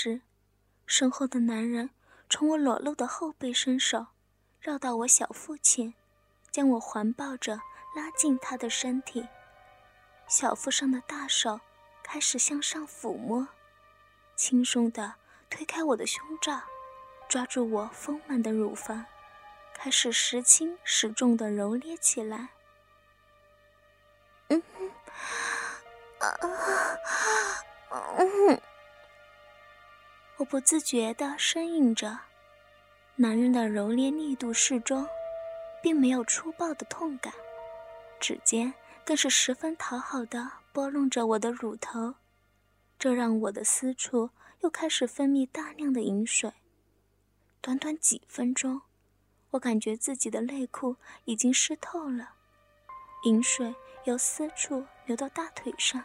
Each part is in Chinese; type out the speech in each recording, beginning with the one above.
时，身后的男人从我裸露的后背伸手，绕到我小腹前，将我环抱着拉近他的身体。小腹上的大手开始向上抚摸，轻松地推开我的胸罩，抓住我丰满的乳房，开始时轻时重地揉捏起来。嗯，啊，嗯。我不自觉地呻吟着，男人的揉捏力度适中，并没有粗暴的痛感，指尖更是十分讨好的拨弄着我的乳头，这让我的私处又开始分泌大量的饮水。短短几分钟，我感觉自己的内裤已经湿透了，饮水由私处流到大腿上，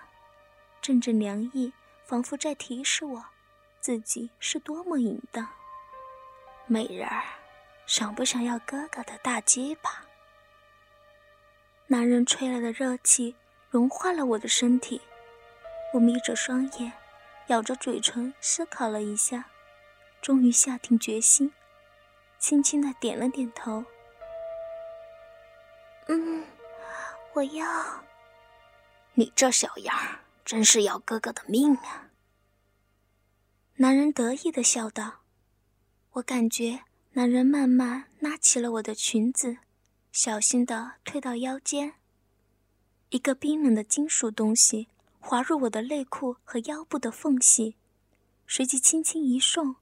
阵阵凉意仿佛在提示我。自己是多么淫荡，美人儿，想不想要哥哥的大鸡巴？男人吹来的热气融化了我的身体，我眯着双眼，咬着嘴唇思考了一下，终于下定决心，轻轻的点了点头。嗯，我要。你这小样儿，真是要哥哥的命啊！男人得意的笑道：“我感觉男人慢慢拉起了我的裙子，小心的推到腰间。一个冰冷的金属东西滑入我的内裤和腰部的缝隙，随即轻轻一送，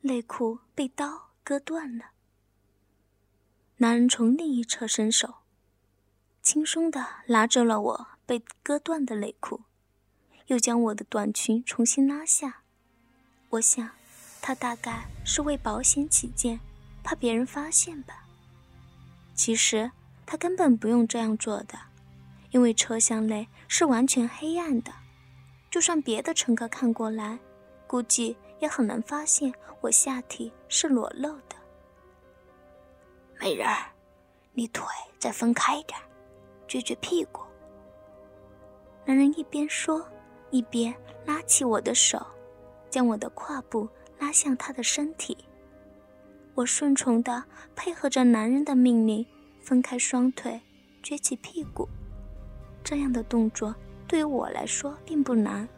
内裤被刀割断了。男人从另一侧伸手，轻松的拿走了我被割断的内裤，又将我的短裙重新拉下。”我想，他大概是为保险起见，怕别人发现吧。其实他根本不用这样做的，因为车厢内是完全黑暗的，就算别的乘客看过来，估计也很难发现我下体是裸露的。美人儿，你腿再分开一点，撅撅屁股。男人一边说，一边拉起我的手。将我的胯部拉向他的身体，我顺从地配合着男人的命令，分开双腿，撅起屁股。这样的动作对于我来说并不难。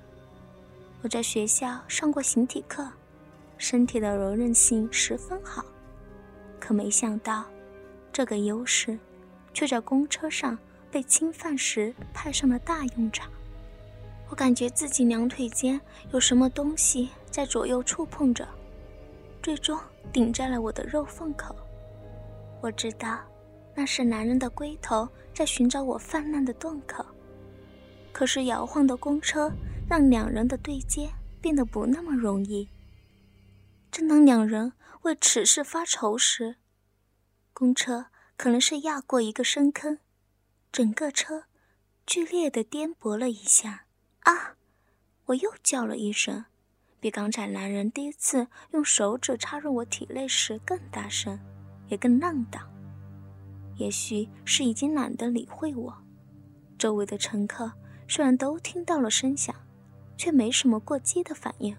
我在学校上过形体课，身体的柔韧性十分好。可没想到，这个优势却在公车上被侵犯时派上了大用场。我感觉自己两腿间有什么东西在左右触碰着，最终顶在了我的肉缝口。我知道，那是男人的龟头在寻找我泛滥的洞口。可是摇晃的公车让两人的对接变得不那么容易。正当两人为此事发愁时，公车可能是压过一个深坑，整个车剧烈的颠簸了一下。啊！我又叫了一声，比刚才男人第一次用手指插入我体内时更大声，也更浪荡。也许是已经懒得理会我，周围的乘客虽然都听到了声响，却没什么过激的反应。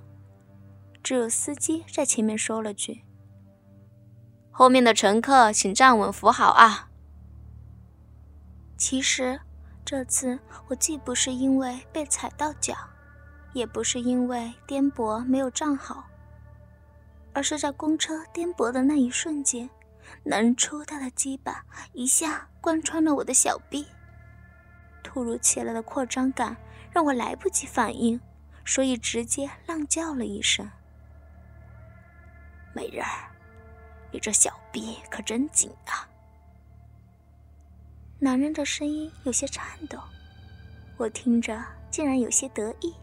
只有司机在前面说了句：“后面的乘客请站稳扶好啊。”其实。这次我既不是因为被踩到脚，也不是因为颠簸没有站好，而是在公车颠簸的那一瞬间，男人粗大的鸡巴一下贯穿了我的小臂。突如其来的扩张感让我来不及反应，所以直接浪叫了一声：“美人儿，你这小臂可真紧啊！”男人的声音有些颤抖，我听着竟然有些得意。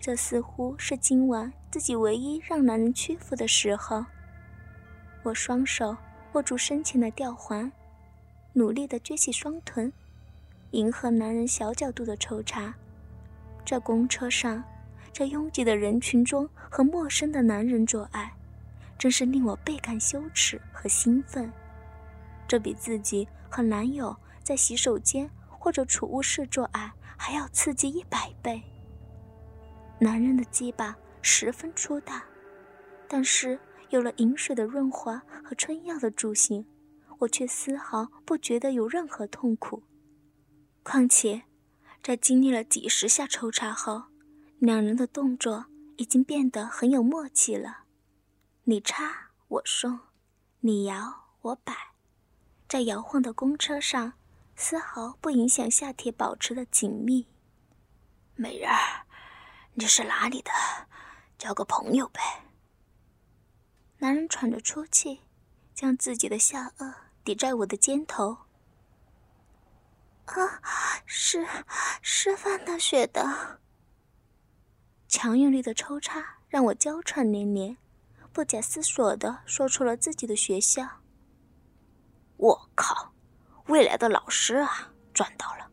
这似乎是今晚自己唯一让男人屈服的时候。我双手握住身前的吊环，努力地撅起双臀，迎合男人小角度的抽插。在公车上，在拥挤的人群中和陌生的男人做爱，真是令我倍感羞耻和兴奋。这比自己和男友。在洗手间或者储物室做爱还要刺激一百倍。男人的鸡巴十分粗大，但是有了饮水的润滑和春药的助兴，我却丝毫不觉得有任何痛苦。况且，在经历了几十下抽插后，两人的动作已经变得很有默契了。你插我送，你摇我摆，在摇晃的公车上，丝毫不影响下体保持的紧密。美人儿，你是哪里的？交个朋友呗。男人喘着粗气，将自己的下颚抵在我的肩头。啊，是师范大学的。强有力的抽插让我娇喘连连，不假思索的说出了自己的学校。我靠，未来的老师啊，赚到了！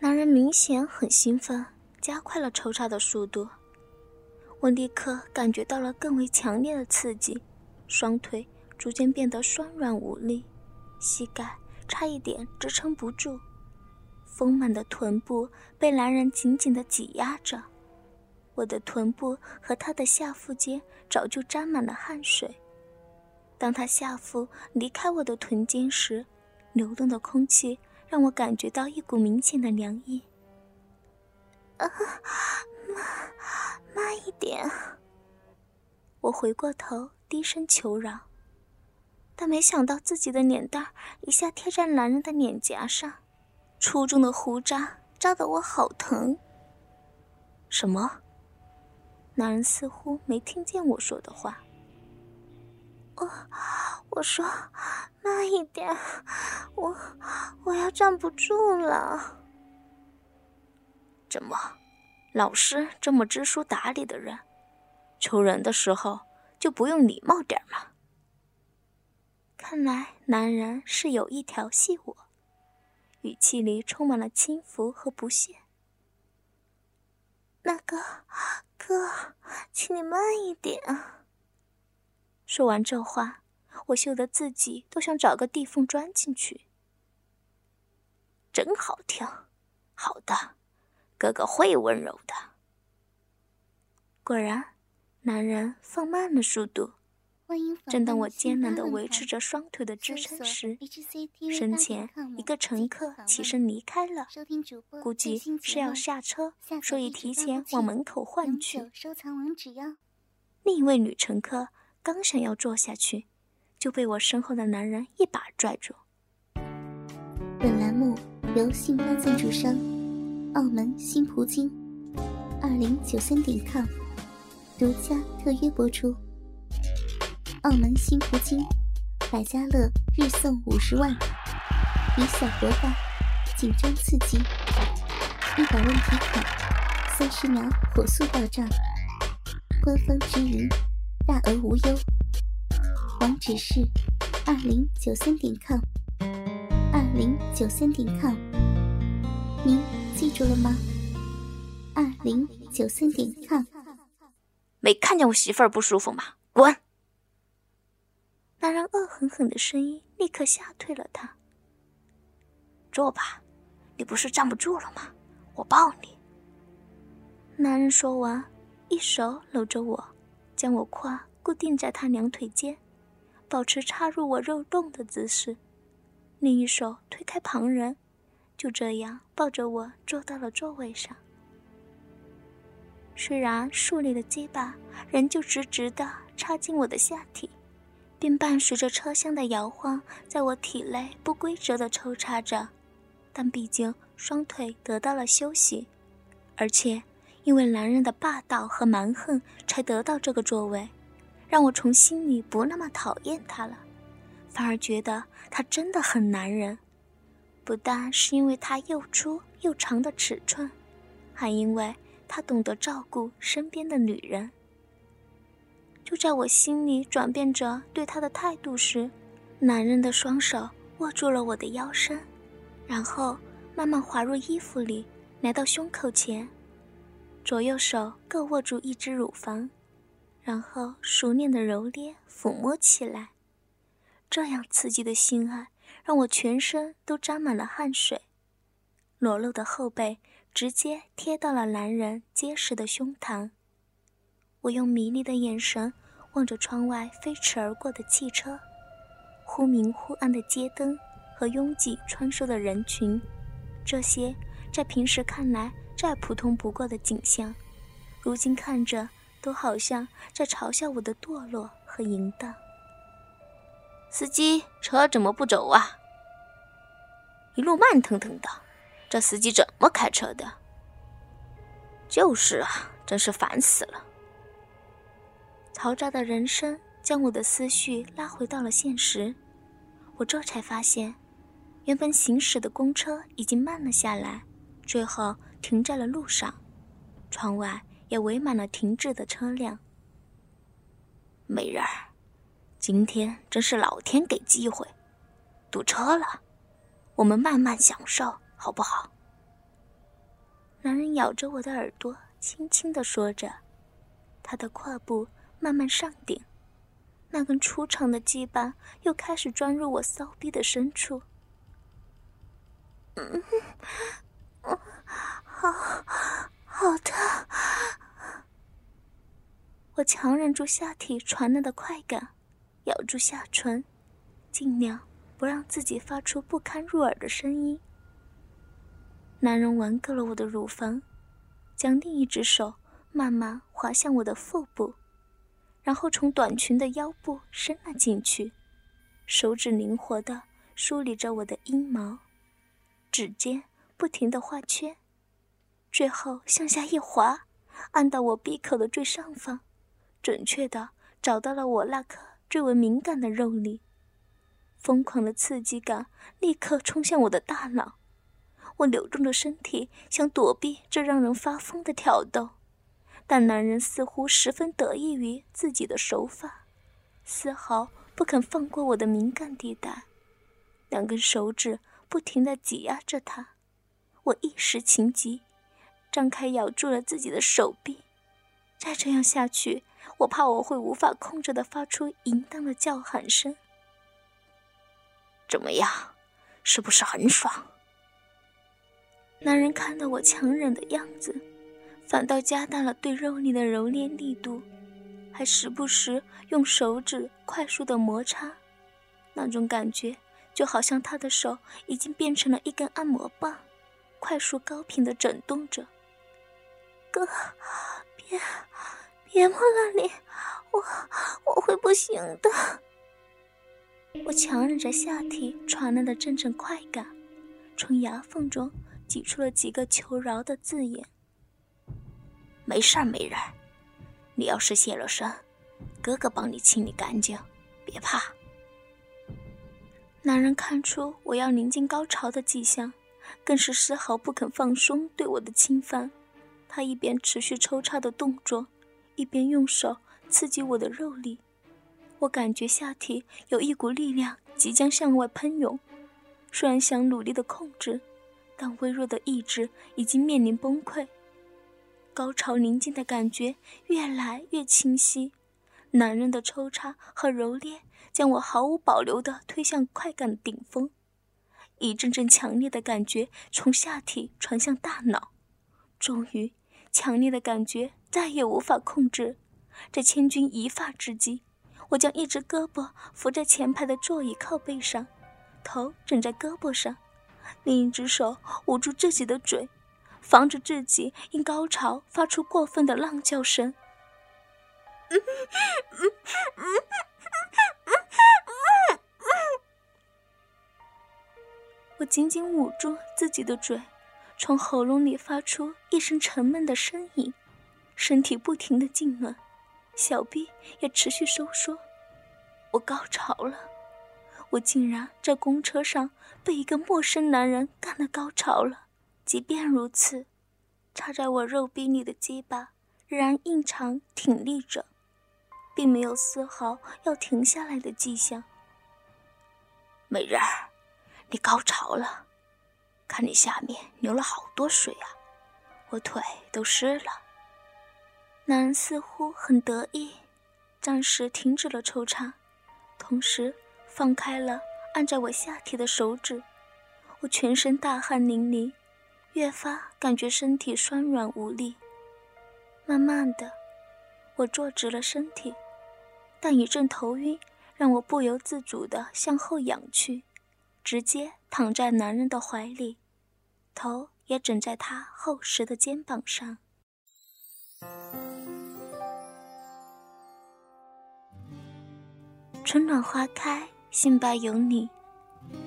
男人明显很兴奋。加快了抽插的速度，我立刻感觉到了更为强烈的刺激，双腿逐渐变得酸软无力，膝盖差一点支撑不住，丰满的臀部被男人紧紧地挤压着，我的臀部和他的下腹间早就沾满了汗水。当他下腹离开我的臀间时，流动的空气让我感觉到一股明显的凉意。啊，慢慢一点！我回过头，低声求饶，但没想到自己的脸蛋一下贴在男人的脸颊上，粗重的胡渣扎得我好疼。什么？男人似乎没听见我说的话。我我说慢一点，我我要站不住了。怎么，老师这么知书达理的人，求人的时候就不用礼貌点吗？看来男人是有意调戏我，语气里充满了轻浮和不屑。那个哥，请你慢一点。说完这话，我羞得自己都想找个地缝钻进去。真好听，好的。哥哥会温柔的。果然，男人放慢了速度。正当我艰难地维持着双腿的支撑时，身前一个乘客起身离开了，估计是要下车，所以提前往门口换去。另一位女乘客刚想要坐下去，就被我身后的男人一把拽住。本栏目由信发赞助商。澳门新葡京，二零九三点 com 独家特约播出。澳门新葡京，百家乐日送五十万，以小博大，紧张刺激，一百问题卡，三十秒火速到账，官方直营，大额无忧。网址是二零九三点 com，二零九三点 com，您。记住了吗？二零九三点 com。没看见我媳妇儿不舒服吗？滚！男人恶狠狠的声音立刻吓退了他。坐吧，你不是站不住了吗？我抱你。男人说完，一手搂着我，将我胯固定在他两腿间，保持插入我肉洞的姿势，另一手推开旁人。就这样抱着我坐到了座位上，虽然竖立的鸡巴仍旧直直的插进我的下体，并伴随着车厢的摇晃，在我体内不规则的抽插着，但毕竟双腿得到了休息，而且因为男人的霸道和蛮横才得到这个座位，让我从心里不那么讨厌他了，反而觉得他真的很男人。不但是因为他又粗又长的尺寸，还因为他懂得照顾身边的女人。就在我心里转变着对他的态度时，男人的双手握住了我的腰身，然后慢慢滑入衣服里，来到胸口前，左右手各握住一只乳房，然后熟练的揉捏抚摸起来。这样刺激的性爱。让我全身都沾满了汗水，裸露的后背直接贴到了男人结实的胸膛。我用迷离的眼神望着窗外飞驰而过的汽车，忽明忽暗的街灯和拥挤穿梭的人群，这些在平时看来再普通不过的景象，如今看着都好像在嘲笑我的堕落和淫荡。司机，车怎么不走啊？一路慢腾腾的，这司机怎么开车的？就是啊，真是烦死了。嘈杂的人声将我的思绪拉回到了现实，我这才发现，原本行驶的公车已经慢了下来，最后停在了路上，窗外也围满了停滞的车辆。美人儿。今天真是老天给机会，堵车了，我们慢慢享受，好不好？男人咬着我的耳朵，轻轻的说着，他的胯部慢慢上顶，那根粗长的鸡巴又开始钻入我骚逼的深处。好，好疼。我强忍住下体传来的快感。咬住下唇，尽量不让自己发出不堪入耳的声音。男人玩够了我的乳房，将另一只手慢慢滑向我的腹部，然后从短裙的腰部伸了进去，手指灵活地梳理着我的阴毛，指尖不停地画圈，最后向下一滑，按到我闭口的最上方，准确地找到了我那颗。最为敏感的肉里，疯狂的刺激感立刻冲向我的大脑。我扭动着身体想躲避这让人发疯的挑逗，但男人似乎十分得意于自己的手法，丝毫不肯放过我的敏感地带，两根手指不停地挤压着他。我一时情急，张开咬住了自己的手臂。再这样下去。我怕我会无法控制的发出淫荡的叫喊声。怎么样，是不是很爽？男人看到我强忍的样子，反倒加大了对肉里的揉捏力度，还时不时用手指快速的摩擦，那种感觉就好像他的手已经变成了一根按摩棒，快速高频的震动着。哥，别。别摸那里，我我会不行的。我强忍着下体传来的阵阵快感，从牙缝中挤出了几个求饶的字眼。没事儿，美人，你要是泄了身，哥哥帮你清理干净，别怕。男人看出我要临近高潮的迹象，更是丝毫不肯放松对我的侵犯。他一边持续抽插的动作。一边用手刺激我的肉力，我感觉下体有一股力量即将向外喷涌。虽然想努力的控制，但微弱的意志已经面临崩溃。高潮临近的感觉越来越清晰，男人的抽插和揉捏将我毫无保留地推向快感顶峰。一阵阵强烈的感觉从下体传向大脑，终于，强烈的感觉。再也无法控制，在千钧一发之际，我将一只胳膊扶在前排的座椅靠背上，头枕在胳膊上，另一只手捂住自己的嘴，防止自己因高潮发出过分的浪叫声。我紧紧捂住自己的嘴，从喉咙里发出一声沉闷的呻吟。身体不停的痉挛，小臂也持续收缩。我高潮了，我竟然在公车上被一个陌生男人干了高潮了。即便如此，插在我肉壁里的鸡巴仍然硬长挺立着，并没有丝毫要停下来的迹象。美人儿，你高潮了，看你下面流了好多水啊，我腿都湿了。男人似乎很得意，暂时停止了抽插，同时放开了按在我下体的手指。我全身大汗淋漓，越发感觉身体酸软无力。慢慢的，我坐直了身体，但一阵头晕让我不由自主的向后仰去，直接躺在男人的怀里，头也枕在他厚实的肩膀上。春暖花开，心白有你。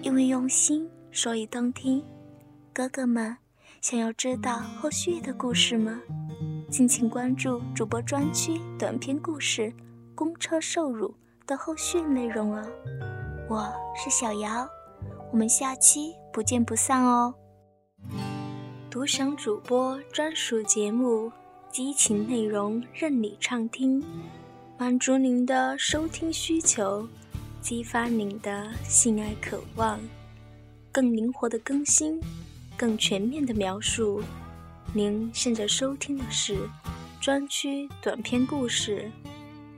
因为用心，所以动听。哥哥们，想要知道后续的故事吗？敬请关注主播专区短篇故事《公车受辱》的后续内容哦。我是小瑶，我们下期不见不散哦。独享主播专属节目，激情内容任你畅听。满足您的收听需求，激发您的性爱渴望，更灵活的更新，更全面的描述。您现在收听的是专区短篇故事，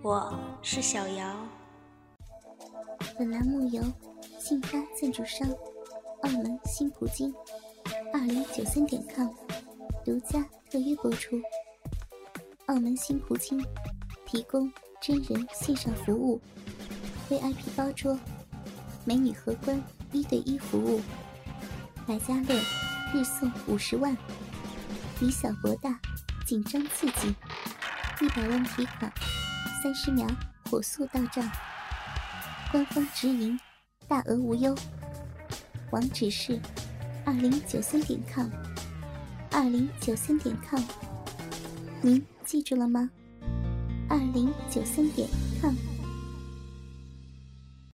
我是小姚。本栏目由信发赞助商澳门新葡京二零九三点 com 独家特约播出。澳门新葡京提供。真人线上服务，VIP 包桌，美女荷官一对一服务，百家乐日送五十万，以小博大，紧张刺激，一百万提款，三十秒火速到账，官方直营，大额无忧，网址是二零九三点 com，二零九三点 com，您记住了吗？二零九三点 com。